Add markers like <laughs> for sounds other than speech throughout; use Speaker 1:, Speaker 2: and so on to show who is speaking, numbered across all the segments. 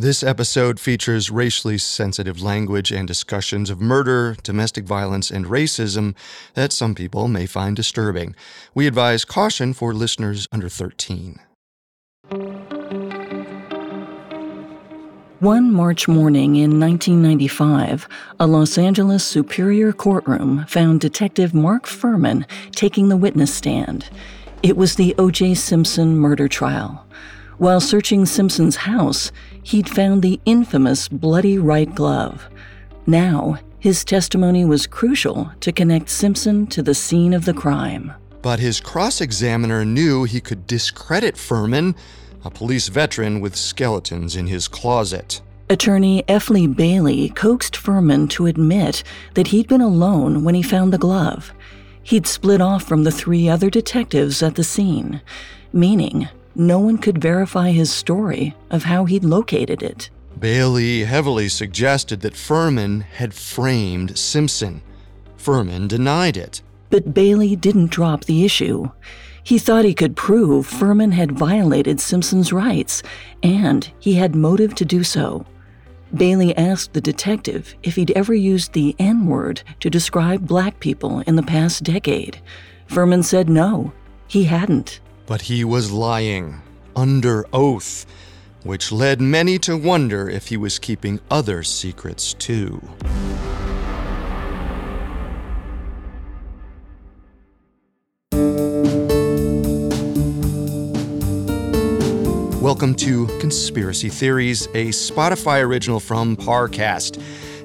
Speaker 1: This episode features racially sensitive language and discussions of murder, domestic violence, and racism that some people may find disturbing. We advise caution for listeners under 13.
Speaker 2: One March morning in 1995, a Los Angeles Superior Courtroom found Detective Mark Fuhrman taking the witness stand. It was the O.J. Simpson murder trial. While searching Simpson's house, he'd found the infamous bloody right glove. Now, his testimony was crucial to connect Simpson to the scene of the crime.
Speaker 1: But his cross examiner knew he could discredit Fuhrman, a police veteran with skeletons in his closet.
Speaker 2: Attorney F. Lee Bailey coaxed Fuhrman to admit that he'd been alone when he found the glove. He'd split off from the three other detectives at the scene, meaning no one could verify his story of how he'd located it.
Speaker 1: Bailey heavily suggested that Fuhrman had framed Simpson. Fuhrman denied it.
Speaker 2: But Bailey didn't drop the issue. He thought he could prove Fuhrman had violated Simpson's rights, and he had motive to do so. Bailey asked the detective if he'd ever used the N word to describe black people in the past decade. Fuhrman said no, he hadn't.
Speaker 1: But he was lying, under oath, which led many to wonder if he was keeping other secrets too. Welcome to Conspiracy Theories, a Spotify original from Parcast.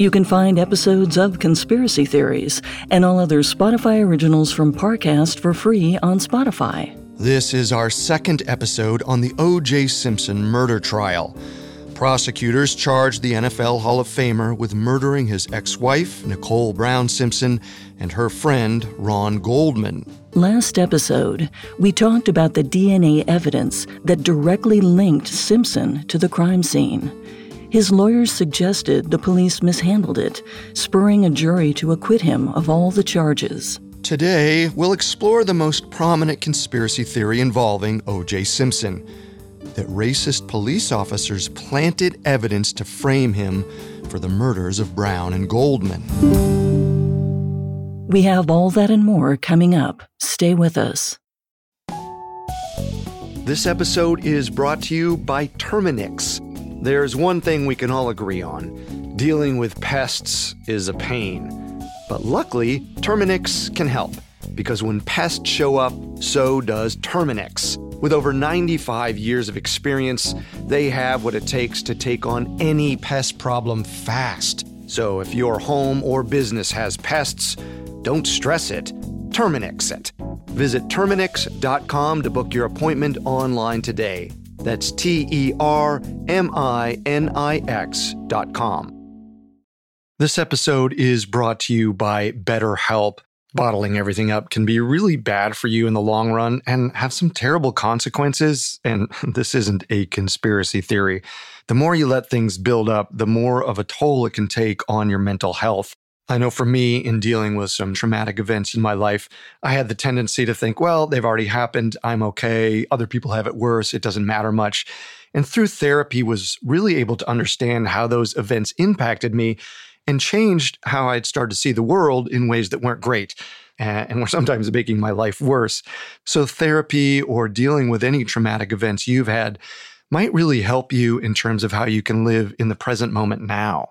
Speaker 2: You can find episodes of Conspiracy Theories and all other Spotify originals from Parcast for free on Spotify.
Speaker 1: This is our second episode on the O.J. Simpson murder trial. Prosecutors charged the NFL Hall of Famer with murdering his ex wife, Nicole Brown Simpson, and her friend, Ron Goldman.
Speaker 2: Last episode, we talked about the DNA evidence that directly linked Simpson to the crime scene. His lawyers suggested the police mishandled it, spurring a jury to acquit him of all the charges.
Speaker 1: Today, we'll explore the most prominent conspiracy theory involving O.J. Simpson that racist police officers planted evidence to frame him for the murders of Brown and Goldman.
Speaker 2: We have all that and more coming up. Stay with us.
Speaker 1: This episode is brought to you by Terminix. There's one thing we can all agree on dealing with pests is a pain. But luckily, Terminix can help, because when pests show up, so does Terminix. With over 95 years of experience, they have what it takes to take on any pest problem fast. So if your home or business has pests, don't stress it, Terminix it. Visit Terminix.com to book your appointment online today. That's T E R M I N I X dot com. This episode is brought to you by BetterHelp. Bottling everything up can be really bad for you in the long run and have some terrible consequences. And <laughs> this isn't a conspiracy theory. The more you let things build up, the more of a toll it can take on your mental health. I know for me, in dealing with some traumatic events in my life, I had the tendency to think, well, they've already happened. I'm okay. Other people have it worse. It doesn't matter much. And through therapy, was really able to understand how those events impacted me and changed how I'd started to see the world in ways that weren't great and were sometimes making my life worse. So, therapy or dealing with any traumatic events you've had might really help you in terms of how you can live in the present moment now.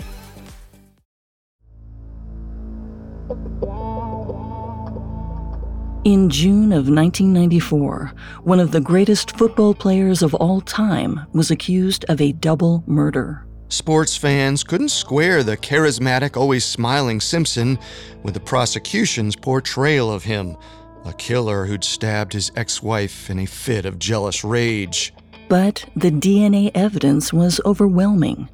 Speaker 2: In June of 1994, one of the greatest football players of all time was accused of a double murder.
Speaker 1: Sports fans couldn't square the charismatic, always smiling Simpson with the prosecution's portrayal of him a killer who'd stabbed his ex wife in a fit of jealous rage.
Speaker 2: But the DNA evidence was overwhelming.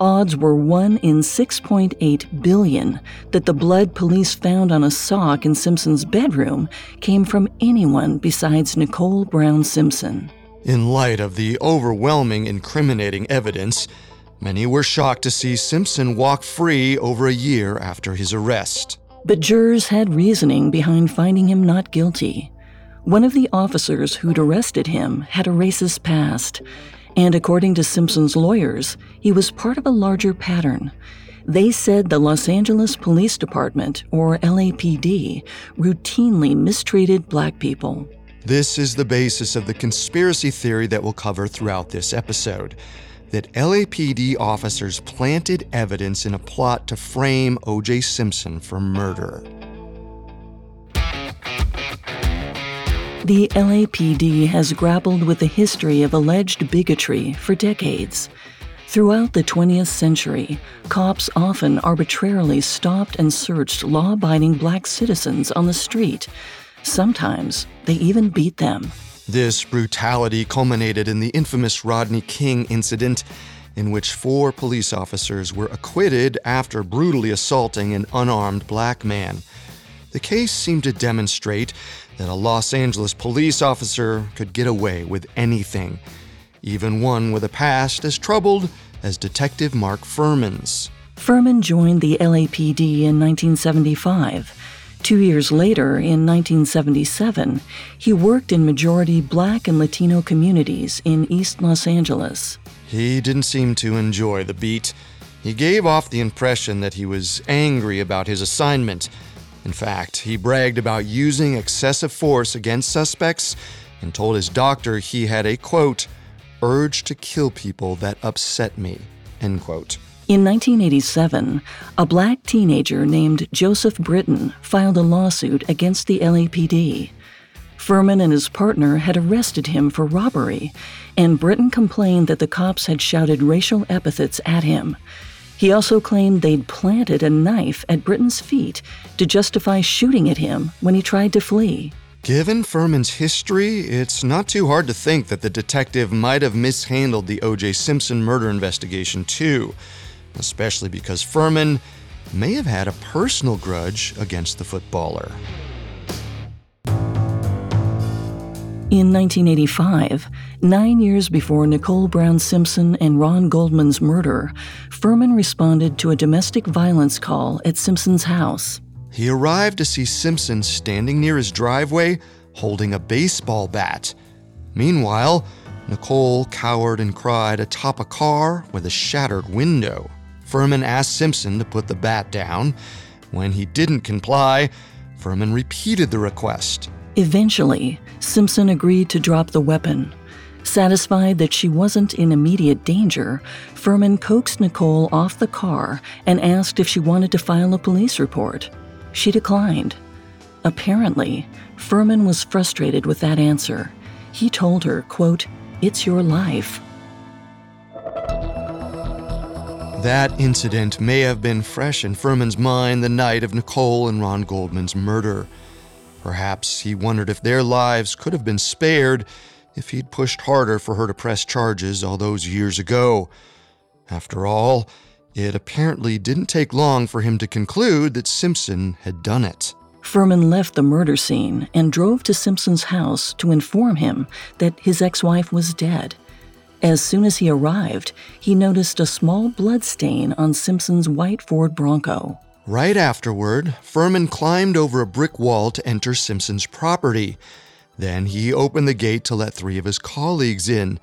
Speaker 2: Odds were 1 in 6.8 billion that the blood police found on a sock in Simpson's bedroom came from anyone besides Nicole Brown Simpson.
Speaker 1: In light of the overwhelming incriminating evidence, Many were shocked to see Simpson walk free over a year after his arrest.
Speaker 2: But jurors had reasoning behind finding him not guilty. One of the officers who'd arrested him had a racist past, and according to Simpson's lawyers, he was part of a larger pattern. They said the Los Angeles Police Department, or LAPD, routinely mistreated black people.
Speaker 1: This is the basis of the conspiracy theory that we'll cover throughout this episode that LAPD officers planted evidence in a plot to frame O.J. Simpson for murder.
Speaker 2: The LAPD has grappled with the history of alleged bigotry for decades. Throughout the 20th century, cops often arbitrarily stopped and searched law abiding black citizens on the street. Sometimes they even beat them.
Speaker 1: This brutality culminated in the infamous Rodney King incident, in which four police officers were acquitted after brutally assaulting an unarmed black man. The case seemed to demonstrate that a Los Angeles police officer could get away with anything, even one with a past as troubled as Detective Mark Fuhrman's.
Speaker 2: Fuhrman joined the LAPD in 1975 Two years later, in 1977, he worked in majority black and Latino communities in East Los Angeles.
Speaker 1: He didn't seem to enjoy the beat. He gave off the impression that he was angry about his assignment. In fact, he bragged about using excessive force against suspects and told his doctor he had a quote, urge to kill people that upset me, end quote.
Speaker 2: In 1987, a black teenager named Joseph Britton filed a lawsuit against the LAPD. Fuhrman and his partner had arrested him for robbery, and Britton complained that the cops had shouted racial epithets at him. He also claimed they'd planted a knife at Britton's feet to justify shooting at him when he tried to flee.
Speaker 1: Given Fuhrman's history, it's not too hard to think that the detective might have mishandled the O.J. Simpson murder investigation, too especially because Fuhrman may have had a personal grudge against the footballer.
Speaker 2: In 1985, nine years before Nicole Brown Simpson and Ron Goldman's murder, Fuhrman responded to a domestic violence call at Simpson's house.
Speaker 1: He arrived to see Simpson standing near his driveway holding a baseball bat. Meanwhile, Nicole cowered and cried atop a car with a shattered window. Fuhrman asked Simpson to put the bat down. When he didn't comply, Fuhrman repeated the request.
Speaker 2: Eventually, Simpson agreed to drop the weapon. Satisfied that she wasn't in immediate danger, Fuhrman coaxed Nicole off the car and asked if she wanted to file a police report. She declined. Apparently, Fuhrman was frustrated with that answer. He told her, quote, It's your life.
Speaker 1: That incident may have been fresh in Fuhrman's mind the night of Nicole and Ron Goldman's murder. Perhaps he wondered if their lives could have been spared if he'd pushed harder for her to press charges all those years ago. After all, it apparently didn't take long for him to conclude that Simpson had done it.
Speaker 2: Fuhrman left the murder scene and drove to Simpson's house to inform him that his ex wife was dead. As soon as he arrived, he noticed a small blood stain on Simpson's white Ford Bronco.
Speaker 1: Right afterward, Fuhrman climbed over a brick wall to enter Simpson's property. Then he opened the gate to let three of his colleagues in.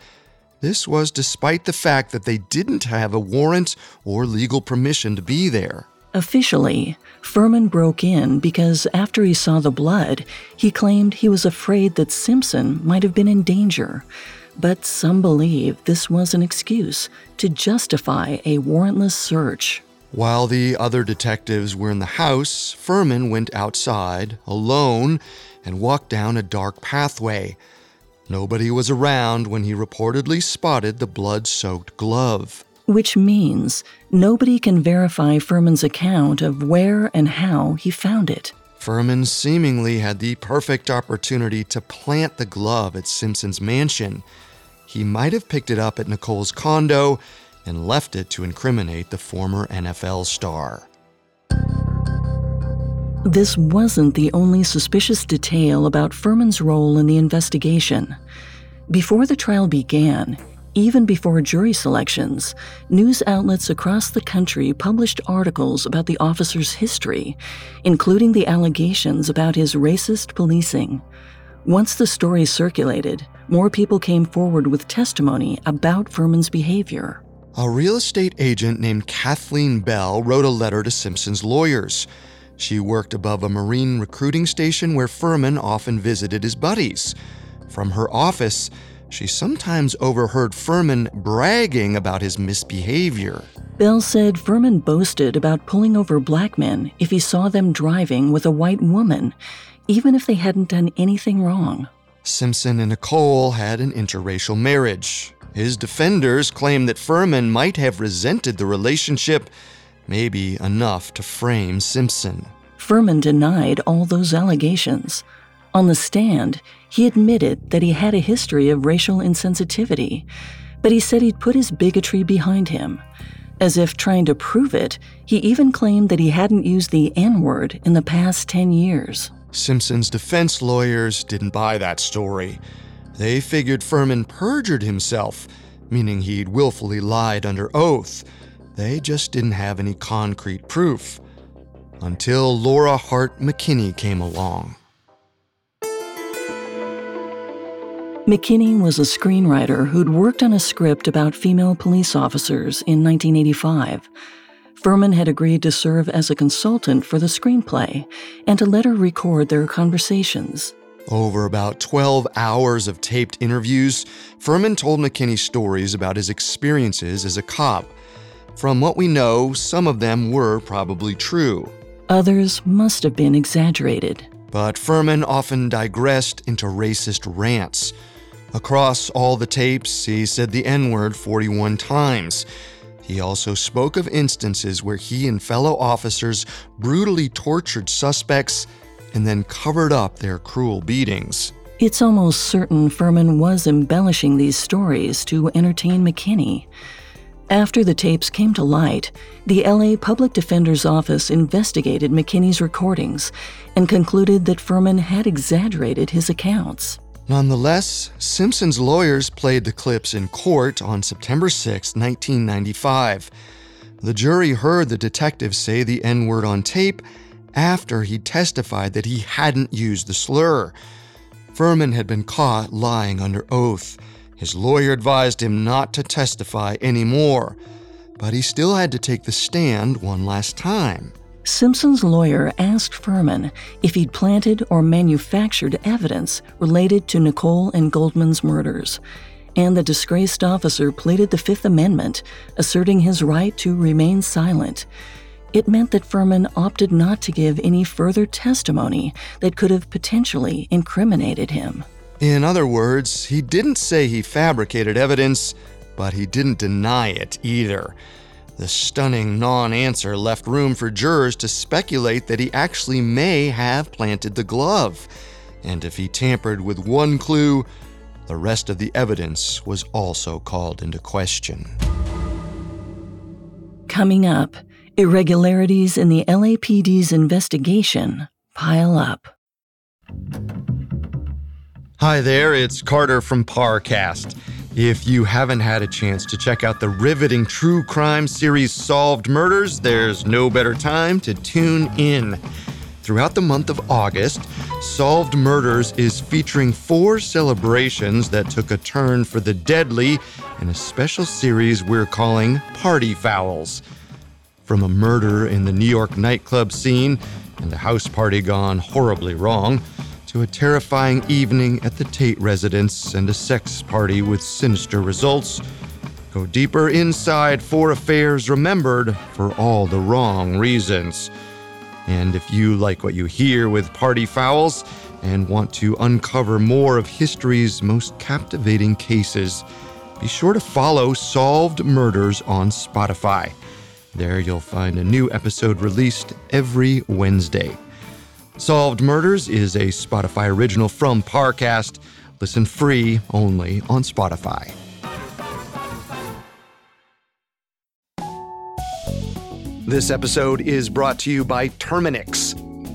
Speaker 1: This was despite the fact that they didn't have a warrant or legal permission to be there.
Speaker 2: Officially, Fuhrman broke in because after he saw the blood, he claimed he was afraid that Simpson might have been in danger. But some believe this was an excuse to justify a warrantless search.
Speaker 1: While the other detectives were in the house, Fuhrman went outside, alone, and walked down a dark pathway. Nobody was around when he reportedly spotted the blood soaked glove.
Speaker 2: Which means nobody can verify Fuhrman's account of where and how he found it.
Speaker 1: Fuhrman seemingly had the perfect opportunity to plant the glove at Simpson's mansion. He might have picked it up at Nicole's condo and left it to incriminate the former NFL star.
Speaker 2: This wasn't the only suspicious detail about Fuhrman's role in the investigation. Before the trial began, even before jury selections, news outlets across the country published articles about the officer's history, including the allegations about his racist policing. Once the story circulated, more people came forward with testimony about Fuhrman's behavior.
Speaker 1: A real estate agent named Kathleen Bell wrote a letter to Simpson's lawyers. She worked above a Marine recruiting station where Fuhrman often visited his buddies. From her office, she sometimes overheard Fuhrman bragging about his misbehavior.
Speaker 2: Bell said Fuhrman boasted about pulling over black men if he saw them driving with a white woman, even if they hadn't done anything wrong.
Speaker 1: Simpson and Nicole had an interracial marriage. His defenders claim that Fuhrman might have resented the relationship maybe enough to frame Simpson.
Speaker 2: Fuhrman denied all those allegations. On the stand, he admitted that he had a history of racial insensitivity, but he said he'd put his bigotry behind him. As if trying to prove it, he even claimed that he hadn't used the N word in the past 10 years.
Speaker 1: Simpson's defense lawyers didn't buy that story. They figured Fuhrman perjured himself, meaning he'd willfully lied under oath. They just didn't have any concrete proof. Until Laura Hart McKinney came along.
Speaker 2: McKinney was a screenwriter who'd worked on a script about female police officers in 1985. Fuhrman had agreed to serve as a consultant for the screenplay and to let her record their conversations.
Speaker 1: Over about 12 hours of taped interviews, Fuhrman told McKinney stories about his experiences as a cop. From what we know, some of them were probably true.
Speaker 2: Others must have been exaggerated.
Speaker 1: But Fuhrman often digressed into racist rants. Across all the tapes, he said the N word 41 times. He also spoke of instances where he and fellow officers brutally tortured suspects and then covered up their cruel beatings.
Speaker 2: It's almost certain Fuhrman was embellishing these stories to entertain McKinney. After the tapes came to light, the LA Public Defender's Office investigated McKinney's recordings and concluded that Fuhrman had exaggerated his accounts.
Speaker 1: Nonetheless, Simpson's lawyers played the clips in court on September 6, 1995. The jury heard the detective say the N word on tape after he testified that he hadn't used the slur. Fuhrman had been caught lying under oath. His lawyer advised him not to testify anymore, but he still had to take the stand one last time.
Speaker 2: Simpson's lawyer asked Fuhrman if he'd planted or manufactured evidence related to Nicole and Goldman's murders, and the disgraced officer pleaded the Fifth Amendment, asserting his right to remain silent. It meant that Fuhrman opted not to give any further testimony that could have potentially incriminated him.
Speaker 1: In other words, he didn't say he fabricated evidence, but he didn't deny it either. The stunning non answer left room for jurors to speculate that he actually may have planted the glove. And if he tampered with one clue, the rest of the evidence was also called into question.
Speaker 2: Coming up, irregularities in the LAPD's investigation pile up.
Speaker 1: Hi there, it's Carter from Parcast. If you haven't had a chance to check out the riveting true crime series Solved Murders, there's no better time to tune in. Throughout the month of August, Solved Murders is featuring four celebrations that took a turn for the deadly in a special series we're calling Party Fouls. From a murder in the New York nightclub scene and a house party gone horribly wrong, to a terrifying evening at the Tate residence and a sex party with sinister results. Go deeper inside four affairs remembered for all the wrong reasons. And if you like what you hear with Party Fouls and want to uncover more of history's most captivating cases, be sure to follow Solved Murders on Spotify. There you'll find a new episode released every Wednesday. Solved Murders is a Spotify original from Parcast. Listen free only on Spotify. This episode is brought to you by Terminix.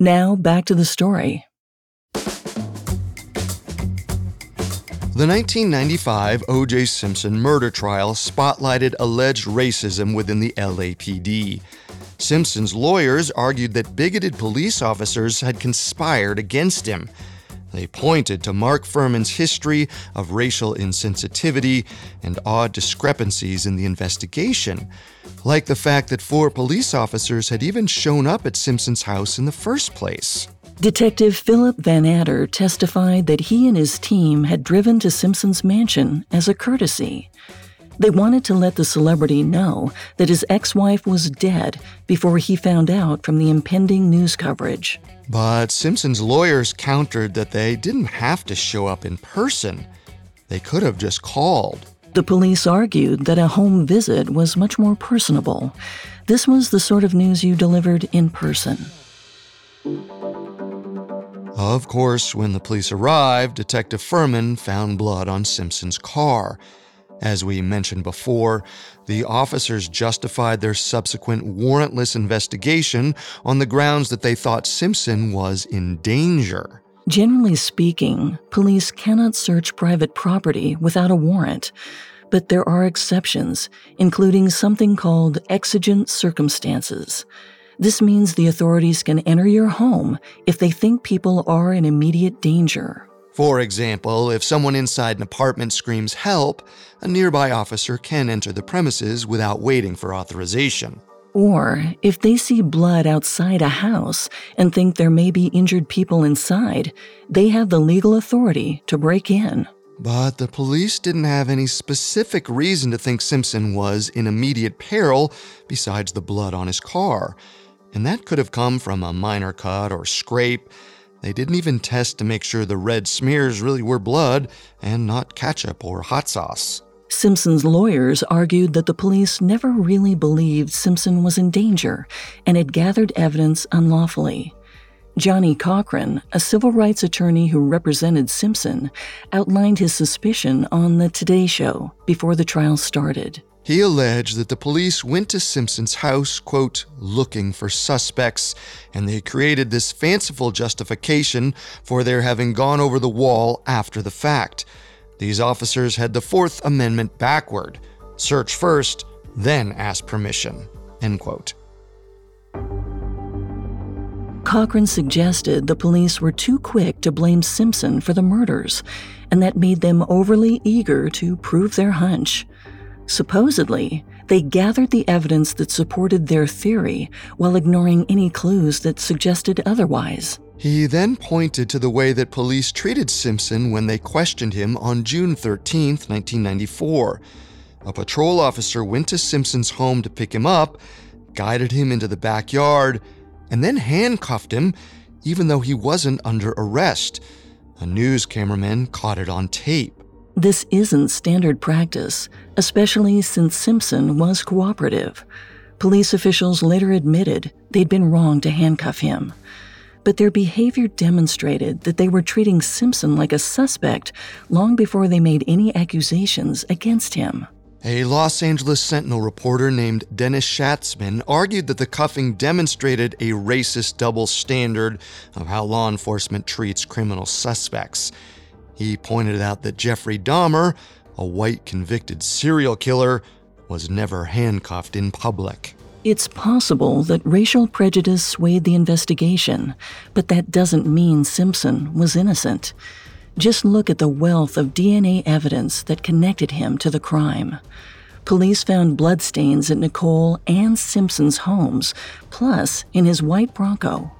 Speaker 2: Now back to the story.
Speaker 1: The 1995 O.J. Simpson murder trial spotlighted alleged racism within the LAPD. Simpson's lawyers argued that bigoted police officers had conspired against him. They pointed to Mark Fuhrman's history of racial insensitivity and odd discrepancies in the investigation, like the fact that four police officers had even shown up at Simpson's house in the first place.
Speaker 2: Detective Philip Vannatter testified that he and his team had driven to Simpson's mansion as a courtesy. They wanted to let the celebrity know that his ex wife was dead before he found out from the impending news coverage.
Speaker 1: But Simpson's lawyers countered that they didn't have to show up in person, they could have just called.
Speaker 2: The police argued that a home visit was much more personable. This was the sort of news you delivered in person.
Speaker 1: Of course, when the police arrived, Detective Fuhrman found blood on Simpson's car. As we mentioned before, the officers justified their subsequent warrantless investigation on the grounds that they thought Simpson was in danger.
Speaker 2: Generally speaking, police cannot search private property without a warrant, but there are exceptions, including something called exigent circumstances. This means the authorities can enter your home if they think people are in immediate danger.
Speaker 1: For example, if someone inside an apartment screams help, a nearby officer can enter the premises without waiting for authorization.
Speaker 2: Or if they see blood outside a house and think there may be injured people inside, they have the legal authority to break in.
Speaker 1: But the police didn't have any specific reason to think Simpson was in immediate peril besides the blood on his car. And that could have come from a minor cut or scrape they didn't even test to make sure the red smears really were blood and not ketchup or hot sauce.
Speaker 2: Simpson's lawyers argued that the police never really believed Simpson was in danger and had gathered evidence unlawfully. Johnnie Cochran, a civil rights attorney who represented Simpson, outlined his suspicion on The Today Show before the trial started.
Speaker 1: He alleged that the police went to Simpson's house, quote, looking for suspects, and they created this fanciful justification for their having gone over the wall after the fact. These officers had the Fourth Amendment backward search first, then ask permission, end quote.
Speaker 2: Cochran suggested the police were too quick to blame Simpson for the murders, and that made them overly eager to prove their hunch. Supposedly, They gathered the evidence that supported their theory while ignoring any clues that suggested otherwise.
Speaker 1: He then pointed to the way that police treated Simpson when they questioned him on June 13, 1994. A patrol officer went to Simpson's home to pick him up, guided him into the backyard, and then handcuffed him, even though he wasn't under arrest. A news cameraman caught it on tape.
Speaker 2: This isn't standard practice, especially since Simpson was cooperative. Police officials later admitted they'd been wrong to handcuff him. But their behavior demonstrated that they were treating Simpson like a suspect long before they made any accusations against him.
Speaker 1: A Los Angeles Sentinel reporter named Dennis Schatzman argued that the cuffing demonstrated a racist double standard of how law enforcement treats criminal suspects. He pointed out that Jeffrey Dahmer, a white convicted serial killer, was never handcuffed in public.
Speaker 2: It's possible that racial prejudice swayed the investigation, but that doesn't mean Simpson was innocent. Just look at the wealth of DNA evidence that connected him to the crime. Police found bloodstains at Nicole and Simpson's homes, plus in his white Bronco.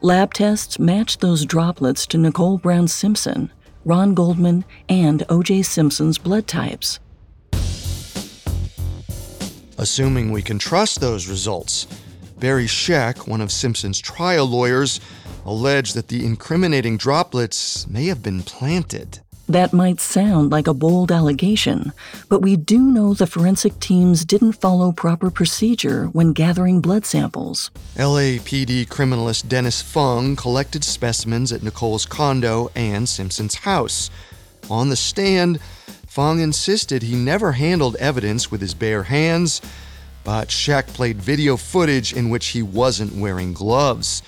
Speaker 2: Lab tests matched those droplets to Nicole Brown Simpson, Ron Goldman, and O.J. Simpson's blood types.
Speaker 1: Assuming we can trust those results, Barry Scheck, one of Simpson's trial lawyers, alleged that the incriminating droplets may have been planted.
Speaker 2: That might sound like a bold allegation, but we do know the forensic teams didn't follow proper procedure when gathering blood samples.
Speaker 1: LAPD criminalist Dennis Fung collected specimens at Nicole's condo and Simpson's house. On the stand, Fung insisted he never handled evidence with his bare hands, but Scheck played video footage in which he wasn't wearing gloves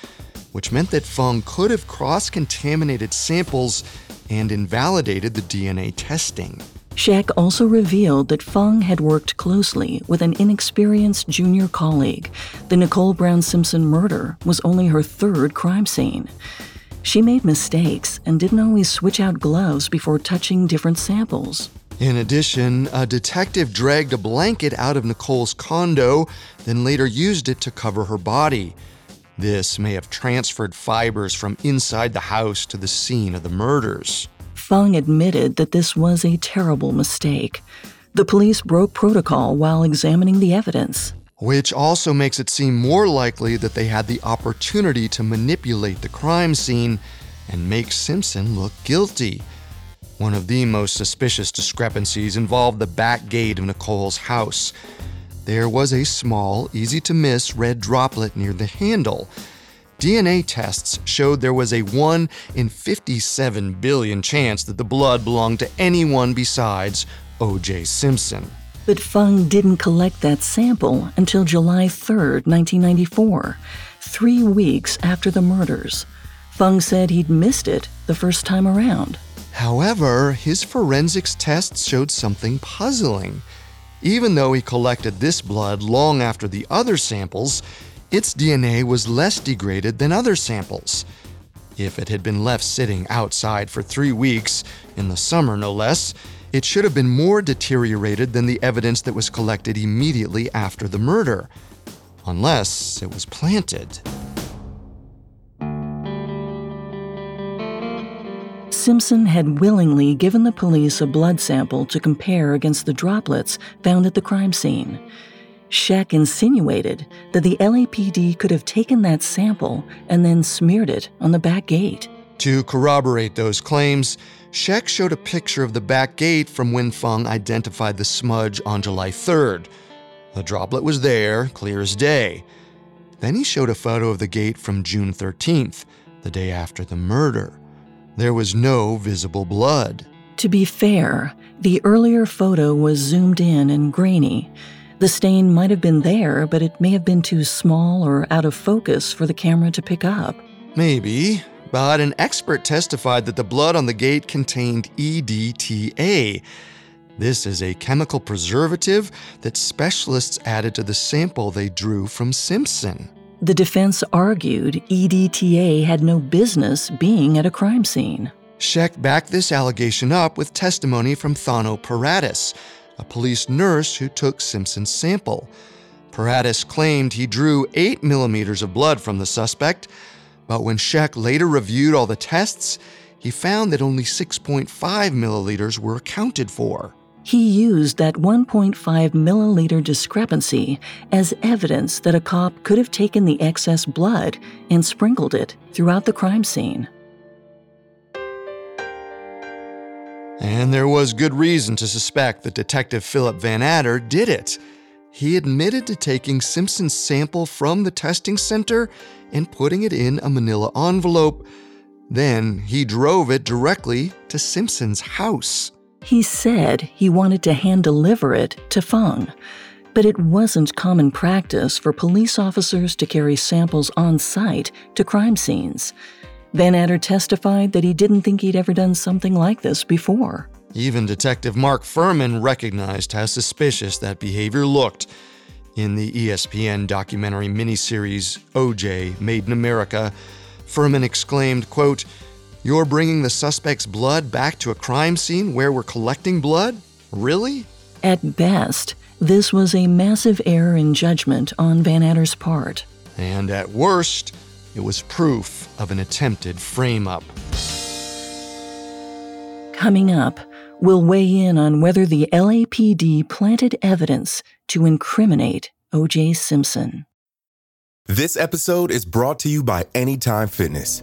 Speaker 1: which meant that Fung could have cross contaminated samples and invalidated the DNA testing.
Speaker 2: Scheck also revealed that Fung had worked closely with an inexperienced junior colleague. The Nicole Brown Simpson murder was only her third crime scene. She made mistakes and didn't always switch out gloves before touching different samples.
Speaker 1: In addition, a detective dragged a blanket out of Nicole's condo, then later used it to cover her body. This may have transferred fibers from inside the house to the scene of the murders.
Speaker 2: Fung admitted that this was a terrible mistake. The police broke protocol while examining the evidence.
Speaker 1: Which also makes it seem more likely that they had the opportunity to manipulate the crime scene and make Simpson look guilty. One of the most suspicious discrepancies involved the back gate of Nicole's house there was a small, easy to miss red droplet near the handle. DNA tests showed there was a 1 in 57 billion chance that the blood belonged to anyone besides O.J. Simpson.
Speaker 2: But Fung didn't collect that sample until July 3, 1994, three weeks after the murders. Fung said he'd missed it the first time around.
Speaker 1: However, his forensics tests showed something puzzling. Even though he collected this blood long after the other samples, its DNA was less degraded than other samples. If it had been left sitting outside for three weeks, in the summer no less, it should have been more deteriorated than the evidence that was collected immediately after the murder. Unless it was planted.
Speaker 2: Simpson had willingly given the police a blood sample to compare against the droplets found at the crime scene. Scheck insinuated that the LAPD could have taken that sample and then smeared it on the back gate.
Speaker 1: To corroborate those claims, Scheck showed a picture of the back gate from when Fung identified the smudge on July 3rd. The droplet was there, clear as day. Then he showed a photo of the gate from June 13th, the day after the murder. There was no visible blood.
Speaker 2: To be fair, the earlier photo was zoomed in and grainy. The stain might have been there, but it may have been too small or out of focus for the camera to pick up.
Speaker 1: Maybe, but an expert testified that the blood on the gate contained EDTA. This is a chemical preservative that specialists added to the sample they drew from Simpson.
Speaker 2: The defense argued EDTA had no business being at a crime scene.
Speaker 1: Scheck backed this allegation up with testimony from Thano Peratis, a police nurse who took Simpson's sample. Peratis claimed he drew 8 millimeters of blood from the suspect, but when Scheck later reviewed all the tests, he found that only 6.5 milliliters were accounted for.
Speaker 2: He used that 1.5 milliliter discrepancy as evidence that a cop could have taken the excess blood and sprinkled it throughout the crime scene.
Speaker 1: And there was good reason to suspect that Detective Philip Vannatter did it. He admitted to taking Simpson's sample from the testing center and putting it in a manila envelope. Then he drove it directly to Simpson's house.
Speaker 2: He said he wanted to hand deliver it to Fung, but it wasn't common practice for police officers to carry samples on site to crime scenes. Vannatter testified that he didn't think he'd ever done something like this before.
Speaker 1: Even Detective Mark Fuhrman recognized how suspicious that behavior looked. In the ESPN documentary miniseries OJ Made in America, Fuhrman exclaimed, quote, you're bringing the suspect's blood back to a crime scene where we're collecting blood? Really?
Speaker 2: At best, this was a massive error in judgment on Vannatter's part.
Speaker 1: And at worst, it was proof of an attempted frame up.
Speaker 2: Coming up, we'll weigh in on whether the LAPD planted evidence to incriminate O.J. Simpson.
Speaker 3: This episode is brought to you by Anytime Fitness.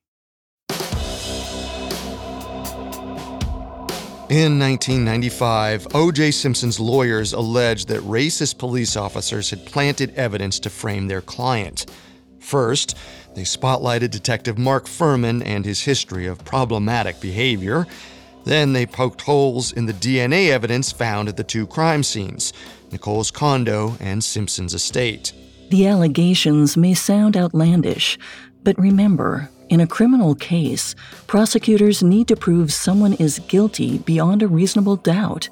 Speaker 1: In 1995, O.J. Simpson's lawyers alleged that racist police officers had planted evidence to frame their client. First, they spotlighted Detective Mark Fuhrman and his history of problematic behavior. Then they poked holes in the DNA evidence found at the two crime scenes Nicole's condo and Simpson's estate.
Speaker 2: The allegations may sound outlandish, but remember, in a criminal case, prosecutors need to prove someone is guilty beyond a reasonable doubt.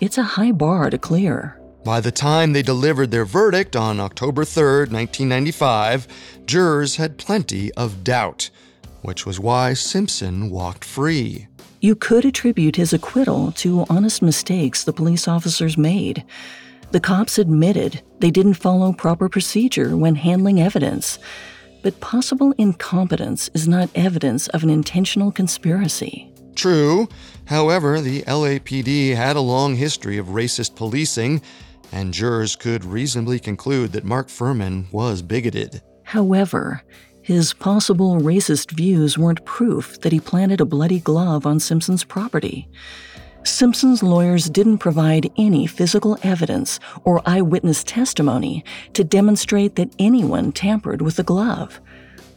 Speaker 2: It's a high bar to clear.
Speaker 1: By the time they delivered their verdict on October 3, 1995, jurors had plenty of doubt, which was why Simpson walked free.
Speaker 2: You could attribute his acquittal to honest mistakes the police officers made. The cops admitted they didn't follow proper procedure when handling evidence. But possible incompetence is not evidence of an intentional conspiracy.
Speaker 1: True. However, the LAPD had a long history of racist policing, and jurors could reasonably conclude that Mark Fuhrman was bigoted.
Speaker 2: However, his possible racist views weren't proof that he planted a bloody glove on Simpson's property. Simpson's lawyers didn't provide any physical evidence or eyewitness testimony to demonstrate that anyone tampered with the glove.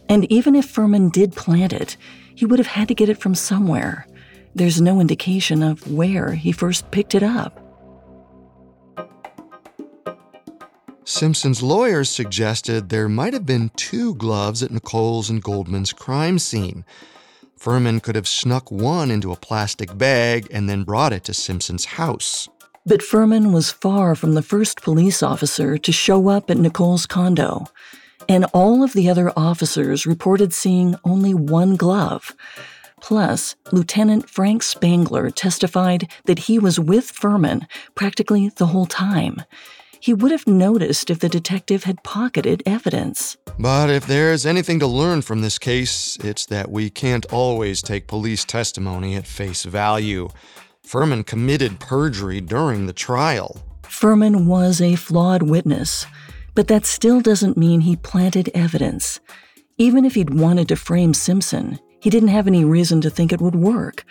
Speaker 2: And even if Fuhrman did plant it, he would have had to get it from somewhere. There's no indication of where he first picked it up.
Speaker 1: Simpson's lawyers suggested there might have been two gloves at Nicole's and Goldman's crime scene. Fuhrman could have snuck one into a plastic bag and then brought it to Simpson's house.
Speaker 2: But Fuhrman was far from the first police officer to show up at Nicole's condo, and all of the other officers reported seeing only one glove. Plus, Lieutenant Frank Spangler testified that he was with Fuhrman practically the whole time he would have noticed if the detective had pocketed evidence.
Speaker 1: But if there's anything to learn from this case, it's that we can't always take police testimony at face value. Fuhrman committed perjury during the trial.
Speaker 2: Fuhrman was a flawed witness, but that still doesn't mean he planted evidence. Even if he'd wanted to frame Simpson, he didn't have any reason to think it would work.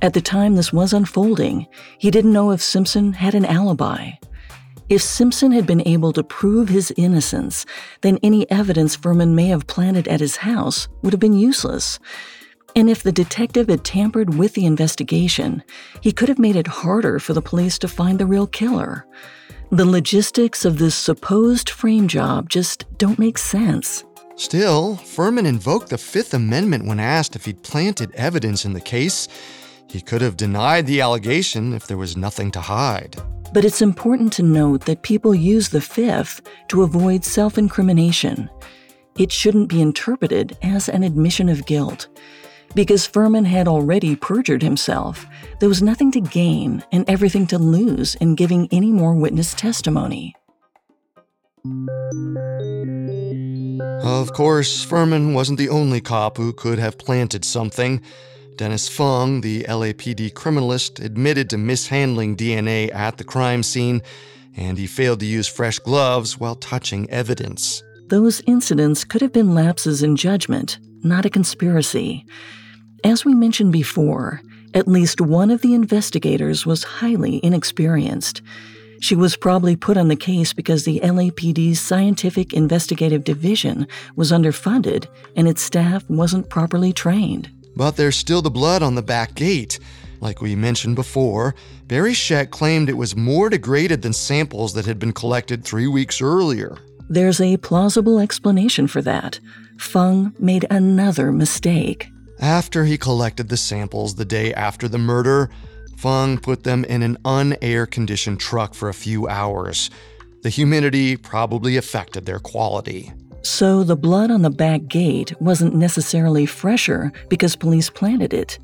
Speaker 2: At the time this was unfolding, he didn't know if Simpson had an alibi. If Simpson had been able to prove his innocence, then any evidence Fuhrman may have planted at his house would have been useless. And if the detective had tampered with the investigation, he could have made it harder for the police to find the real killer. The logistics of this supposed frame job just don't make sense.
Speaker 1: Still, Fuhrman invoked the Fifth Amendment when asked if he'd planted evidence in the case. He could have denied the allegation if there was nothing to hide.
Speaker 2: But it's important to note that people use the Fifth to avoid self incrimination. It shouldn't be interpreted as an admission of guilt. Because Fuhrman had already perjured himself, there was nothing to gain and everything to lose in giving any more witness testimony.
Speaker 1: Of course, Fuhrman wasn't the only cop who could have planted something. Dennis Fung, the LAPD criminalist, admitted to mishandling DNA at the crime scene, and he failed to use fresh gloves while touching evidence.
Speaker 2: Those incidents could have been lapses in judgment, not a conspiracy. As we mentioned before, at least one of the investigators was highly inexperienced. She was probably put on the case because the LAPD's Scientific Investigative Division was underfunded and its staff wasn't properly trained.
Speaker 1: But there's still the blood on the back gate. Like we mentioned before, Barry Scheck claimed it was more degraded than samples that had been collected three weeks earlier.
Speaker 2: There's a plausible explanation for that. Fung made another mistake.
Speaker 1: After he collected the samples the day after the murder, Fung put them in an unair conditioned truck for a few hours. The humidity probably affected their quality.
Speaker 2: So the blood on the back gate wasn't necessarily fresher because police planted it.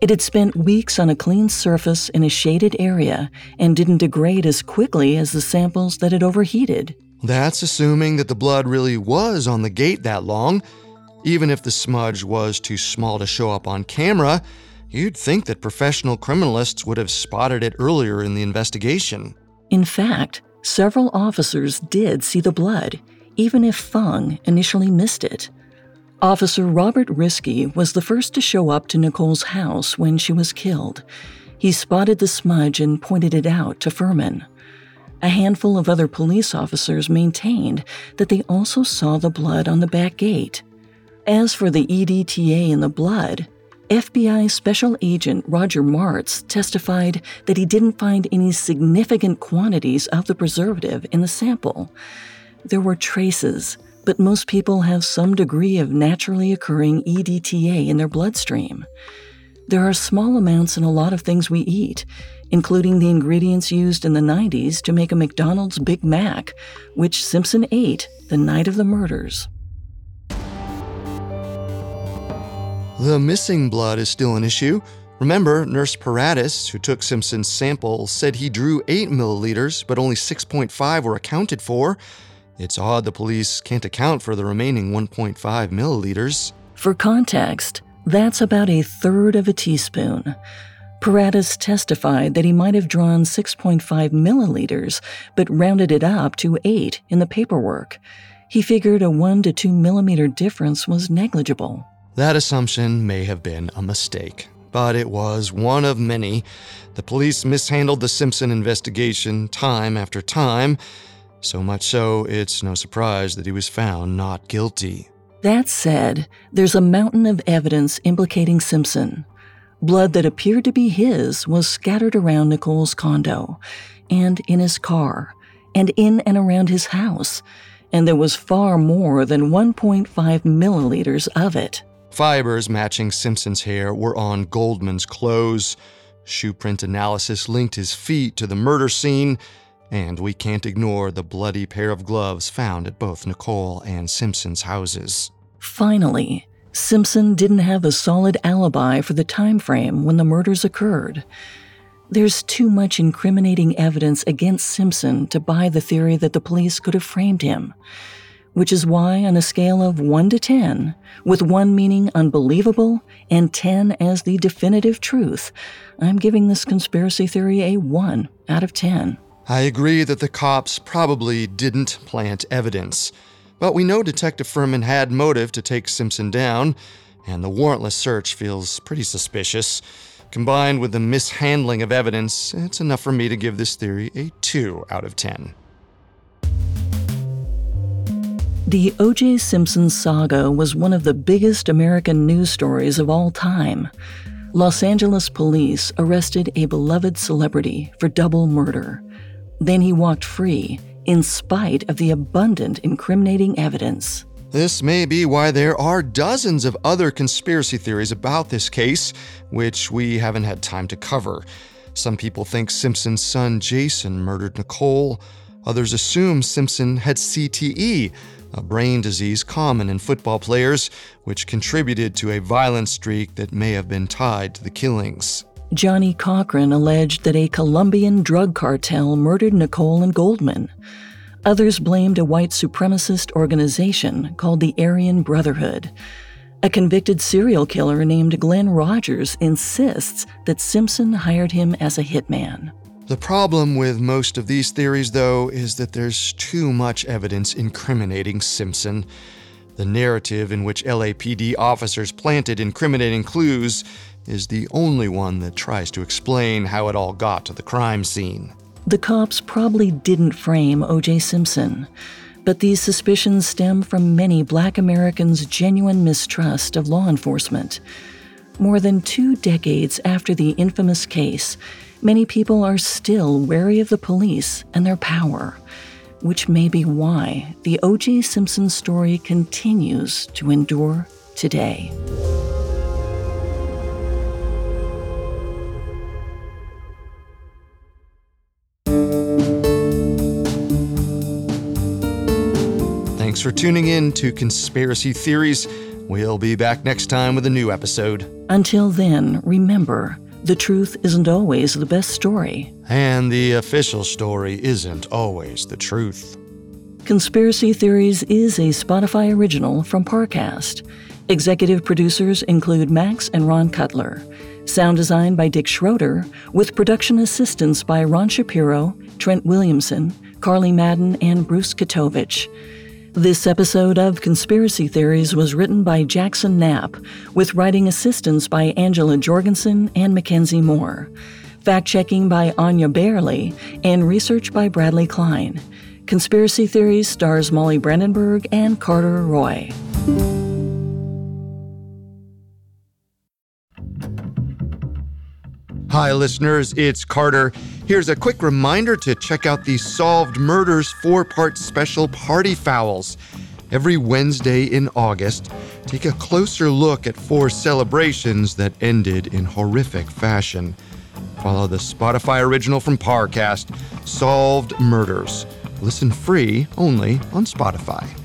Speaker 2: It had spent weeks on a clean surface in a shaded area and didn't degrade as quickly as the samples that had overheated.
Speaker 1: That's assuming that the blood really was on the gate that long. Even if the smudge was too small to show up on camera, you'd think that professional criminalists would have spotted it earlier in the investigation.
Speaker 2: In fact, several officers did see the blood, even if Fung initially missed it. Officer Robert Riske was the first to show up to Nicole's house when she was killed. He spotted the smudge and pointed it out to Fuhrman. A handful of other police officers maintained that they also saw the blood on the back gate. As for the EDTA in the blood, FBI Special Agent Roger Martz testified that he didn't find any significant quantities of the preservative in the sample. There were traces, but most people have some degree of naturally occurring EDTA in their bloodstream. There are small amounts in a lot of things we eat, including the ingredients used in the 90s to make a McDonald's Big Mac, which Simpson ate the night of the murders.
Speaker 1: The missing blood is still an issue. Remember, Nurse Peratis, who took Simpson's sample, said he drew 8 milliliters, but only 6.5 were accounted for. It's odd the police can't account for the remaining 1.5 milliliters.
Speaker 2: For context, that's about a third of a teaspoon. Peratis testified that he might have drawn 6.5 milliliters, but rounded it up to 8 in the paperwork. He figured a 1 to 2 millimeter difference was negligible.
Speaker 1: That assumption may have been a mistake, but it was one of many. The police mishandled the Simpson investigation time after time, so much so it's no surprise that he was found not guilty.
Speaker 2: That said, there's a mountain of evidence implicating Simpson. Blood that appeared to be his was scattered around Nicole's condo, and in his car, and in and around his house, and there was far more than 1.5 milliliters of it.
Speaker 1: Fibers matching Simpson's hair were on Goldman's clothes. Shoe print analysis linked his feet to the murder scene, and we can't ignore the bloody pair of gloves found at both Nicole and Simpson's houses.
Speaker 2: Finally, Simpson didn't have a solid alibi for the time frame when the murders occurred. There's too much incriminating evidence against Simpson to buy the theory that the police could have framed him which is why, on a scale of 1 to 10, with 1 meaning unbelievable and 10 as the definitive truth, I'm giving this conspiracy theory a 1 out of 10.
Speaker 1: I agree that the cops probably didn't plant evidence, but we know Detective Fuhrman had motive to take Simpson down, and the warrantless search feels pretty suspicious. Combined with the mishandling of evidence, it's enough for me to give this theory a 2 out of 10.
Speaker 2: The O.J. Simpson saga was one of the biggest American news stories of all time. Los Angeles police arrested a beloved celebrity for double murder. Then he walked free, in spite of the abundant incriminating evidence.
Speaker 1: This may be why there are dozens of other conspiracy theories about this case, which we haven't had time to cover. Some people think Simpson's son Jason murdered Nicole. Others assume Simpson had CTE, a brain disease common in football players, which contributed to a violent streak that may have been tied to the killings.
Speaker 2: Johnnie Cochran alleged that a Colombian drug cartel murdered Nicole and Goldman. Others blamed a white supremacist organization called the Aryan Brotherhood. A convicted serial killer named Glenn Rogers insists that Simpson hired him as a hitman.
Speaker 1: The problem with most of these theories, though, is that there's too much evidence incriminating Simpson. The narrative in which LAPD officers planted incriminating clues is the only one that tries to explain how it all got to the crime scene.
Speaker 2: The cops probably didn't frame O.J. Simpson, but these suspicions stem from many black Americans' genuine mistrust of law enforcement. More than two decades after the infamous case, many people are still wary of the police and their power, which may be why the O.J. Simpson story continues to endure today.
Speaker 1: Thanks for tuning in to Conspiracy Theories. We'll be back next time with a new episode.
Speaker 2: Until then, remember the truth isn't always the best story.
Speaker 1: And the official story isn't always the truth.
Speaker 2: Conspiracy Theories is a Spotify original from Parcast. Executive producers include Max and Ron Cutler. Sound design by Dick Schroeder, with production assistance by Ron Shapiro, Trent Williamson, Carly Madden, and Bruce Katovich. This episode of Conspiracy Theories was written by Jackson Knapp, with writing assistance by Angela Jorgensen and Mackenzie Moore. Fact checking by Anya Bailey, and research by Bradley Klein. Conspiracy Theories stars Molly Brandenburg and Carter Roy.
Speaker 1: Hi, listeners, it's Carter. Here's a quick reminder to check out the Solved Murders four part special Party Fouls. Every Wednesday in August, take a closer look at four celebrations that ended in horrific fashion. Follow the Spotify original from Parcast, Solved Murders. Listen free only on Spotify.